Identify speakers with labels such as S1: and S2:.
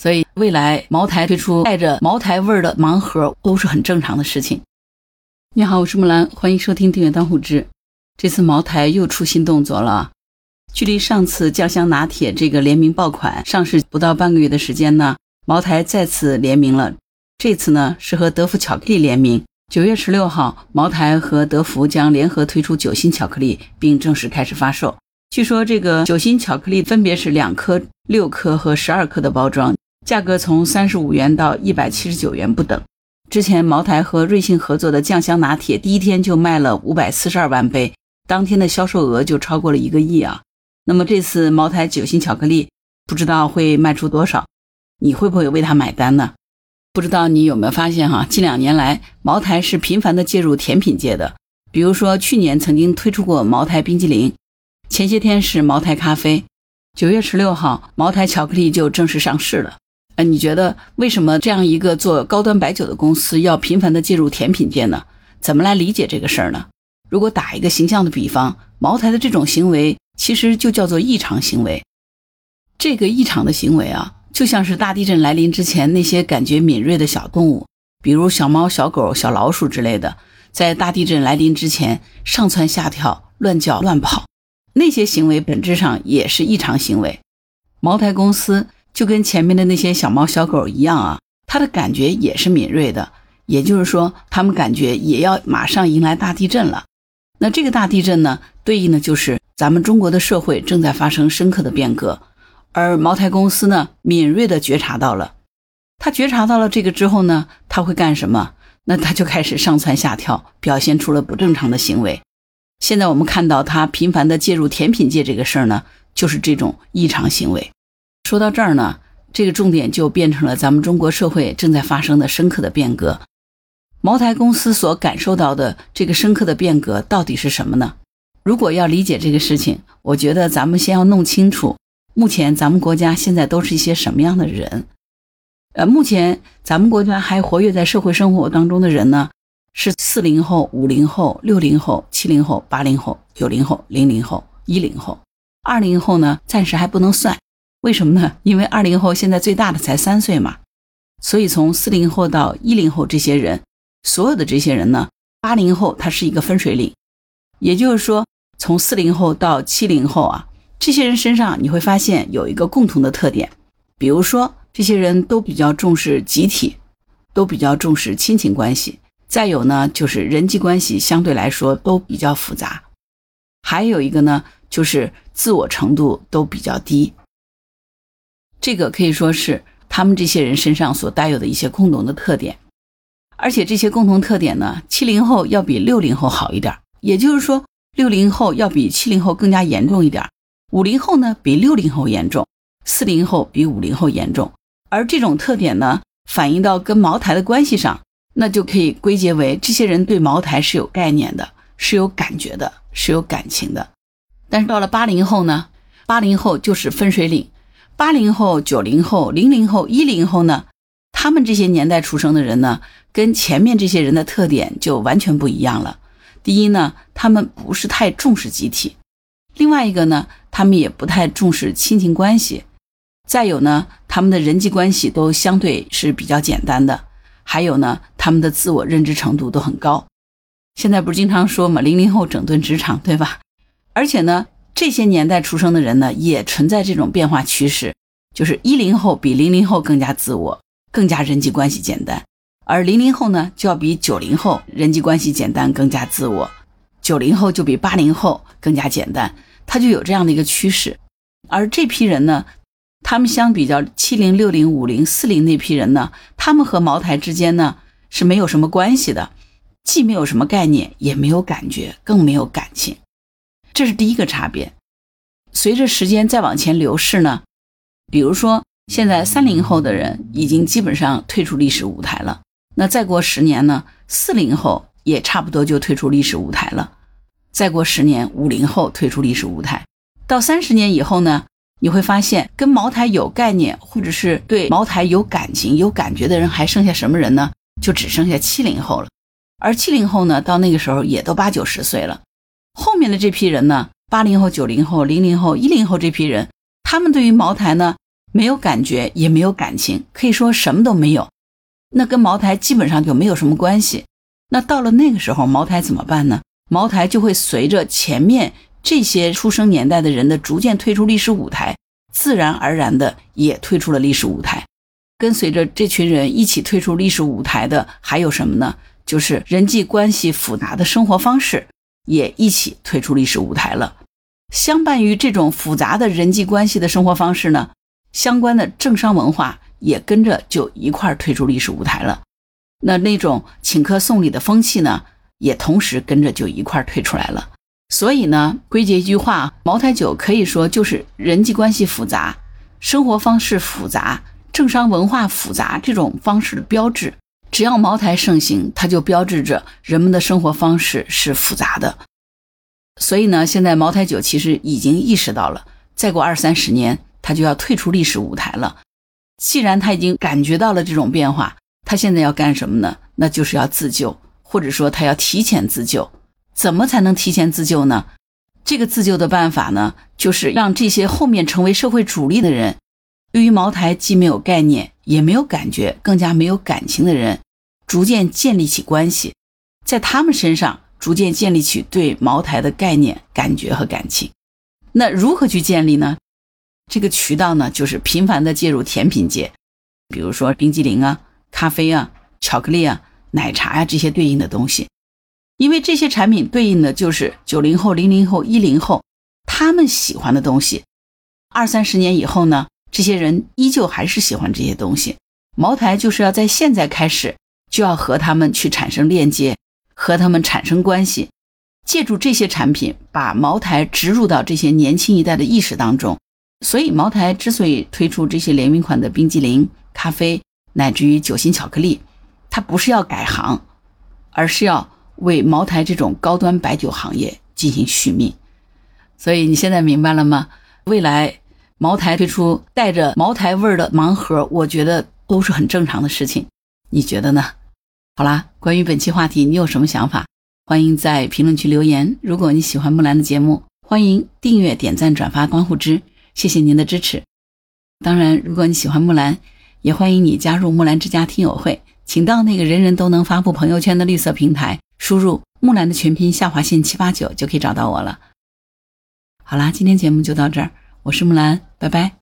S1: 所以未来茅台推出带着茅台味儿的盲盒都是很正常的事情。你好，我是木兰，欢迎收听《订阅当户知》。这次茅台又出新动作了，距离上次酱香拿铁这个联名爆款上市不到半个月的时间呢，茅台再次联名了。这次呢是和德芙巧克力联名。九月十六号，茅台和德芙将联合推出酒心巧克力，并正式开始发售。据说这个酒心巧克力分别是两颗、六颗和十二颗的包装，价格从三十五元到一百七十九元不等。之前茅台和瑞幸合作的酱香拿铁，第一天就卖了五百四十二万杯，当天的销售额就超过了一个亿啊。那么这次茅台酒心巧克力，不知道会卖出多少？你会不会为它买单呢？不知道你有没有发现哈，近两年来，茅台是频繁的介入甜品界的。比如说，去年曾经推出过茅台冰激凌，前些天是茅台咖啡，九月十六号，茅台巧克力就正式上市了。呃，你觉得为什么这样一个做高端白酒的公司要频繁的介入甜品界呢？怎么来理解这个事儿呢？如果打一个形象的比方，茅台的这种行为其实就叫做异常行为。这个异常的行为啊。就像是大地震来临之前，那些感觉敏锐的小动物，比如小猫、小狗、小老鼠之类的，在大地震来临之前上蹿下跳、乱叫乱跑，那些行为本质上也是异常行为。茅台公司就跟前面的那些小猫、小狗一样啊，它的感觉也是敏锐的，也就是说，他们感觉也要马上迎来大地震了。那这个大地震呢，对应的就是咱们中国的社会正在发生深刻的变革。而茅台公司呢，敏锐地觉察到了，他觉察到了这个之后呢，他会干什么？那他就开始上蹿下跳，表现出了不正常的行为。现在我们看到他频繁地介入甜品界这个事儿呢，就是这种异常行为。说到这儿呢，这个重点就变成了咱们中国社会正在发生的深刻的变革。茅台公司所感受到的这个深刻的变革到底是什么呢？如果要理解这个事情，我觉得咱们先要弄清楚。目前咱们国家现在都是一些什么样的人？呃，目前咱们国家还活跃在社会生活当中的人呢，是四零后、五零后、六零后、七零后、八零后、九零后、零零后、一零后。二零后呢，暂时还不能算，为什么呢？因为二零后现在最大的才三岁嘛。所以从四零后到一零后这些人，所有的这些人呢，八零后他是一个分水岭，也就是说，从四零后到七零后啊。这些人身上你会发现有一个共同的特点，比如说这些人都比较重视集体，都比较重视亲情关系，再有呢就是人际关系相对来说都比较复杂，还有一个呢就是自我程度都比较低。这个可以说是他们这些人身上所带有的一些共同的特点，而且这些共同特点呢，七零后要比六零后好一点，也就是说六零后要比七零后更加严重一点。五零后呢比六零后严重，四零后比五零后严重，而这种特点呢反映到跟茅台的关系上，那就可以归结为这些人对茅台是有概念的，是有感觉的，是有感情的。但是到了八零后呢，八零后就是分水岭，八零后、九零后、零零后、一零后呢，他们这些年代出生的人呢，跟前面这些人的特点就完全不一样了。第一呢，他们不是太重视集体。另外一个呢，他们也不太重视亲情关系，再有呢，他们的人际关系都相对是比较简单的，还有呢，他们的自我认知程度都很高。现在不是经常说嘛，零零后整顿职场，对吧？而且呢，这些年代出生的人呢，也存在这种变化趋势，就是一零后比零零后更加自我，更加人际关系简单，而零零后呢，就要比九零后人际关系简单，更加自我。九零后就比八零后更加简单，他就有这样的一个趋势。而这批人呢，他们相比较七零、六零、五零、四零那批人呢，他们和茅台之间呢是没有什么关系的，既没有什么概念，也没有感觉，更没有感情。这是第一个差别。随着时间再往前流逝呢，比如说现在三零后的人已经基本上退出历史舞台了，那再过十年呢，四零后。也差不多就退出历史舞台了。再过十年，五零后退出历史舞台，到三十年以后呢，你会发现跟茅台有概念或者是对茅台有感情、有感觉的人还剩下什么人呢？就只剩下七零后了。而七零后呢，到那个时候也都八九十岁了。后面的这批人呢，八零后、九零后、零零后、一零后这批人，他们对于茅台呢，没有感觉，也没有感情，可以说什么都没有。那跟茅台基本上就没有什么关系。那到了那个时候，茅台怎么办呢？茅台就会随着前面这些出生年代的人的逐渐退出历史舞台，自然而然的也退出了历史舞台。跟随着这群人一起退出历史舞台的还有什么呢？就是人际关系复杂的生活方式也一起退出历史舞台了。相伴于这种复杂的人际关系的生活方式呢，相关的政商文化也跟着就一块退出历史舞台了。那那种请客送礼的风气呢？也同时跟着就一块退出来了，所以呢，归结一句话，茅台酒可以说就是人际关系复杂、生活方式复杂、政商文化复杂这种方式的标志。只要茅台盛行，它就标志着人们的生活方式是复杂的。所以呢，现在茅台酒其实已经意识到了，再过二三十年，它就要退出历史舞台了。既然他已经感觉到了这种变化，他现在要干什么呢？那就是要自救。或者说他要提前自救，怎么才能提前自救呢？这个自救的办法呢，就是让这些后面成为社会主力的人，对于茅台既没有概念，也没有感觉，更加没有感情的人，逐渐建立起关系，在他们身上逐渐建立起对茅台的概念、感觉和感情。那如何去建立呢？这个渠道呢，就是频繁的介入甜品界，比如说冰激凌啊、咖啡啊、巧克力啊。奶茶呀，这些对应的东西，因为这些产品对应的就是九零后、零零后、一零后他们喜欢的东西。二三十年以后呢，这些人依旧还是喜欢这些东西。茅台就是要在现在开始就要和他们去产生链接，和他们产生关系，借助这些产品把茅台植入到这些年轻一代的意识当中。所以，茅台之所以推出这些联名款的冰激凌、咖啡，乃至于酒心巧克力。它不是要改行，而是要为茅台这种高端白酒行业进行续命。所以你现在明白了吗？未来茅台推出带着茅台味儿的盲盒，我觉得都是很正常的事情。你觉得呢？好啦，关于本期话题，你有什么想法？欢迎在评论区留言。如果你喜欢木兰的节目，欢迎订阅、点赞、转发、关注之，谢谢您的支持。当然，如果你喜欢木兰，也欢迎你加入木兰之家听友会。请到那个人人都能发布朋友圈的绿色平台，输入木兰的全拼下划线七八九就可以找到我了。好啦，今天节目就到这儿，我是木兰，拜拜。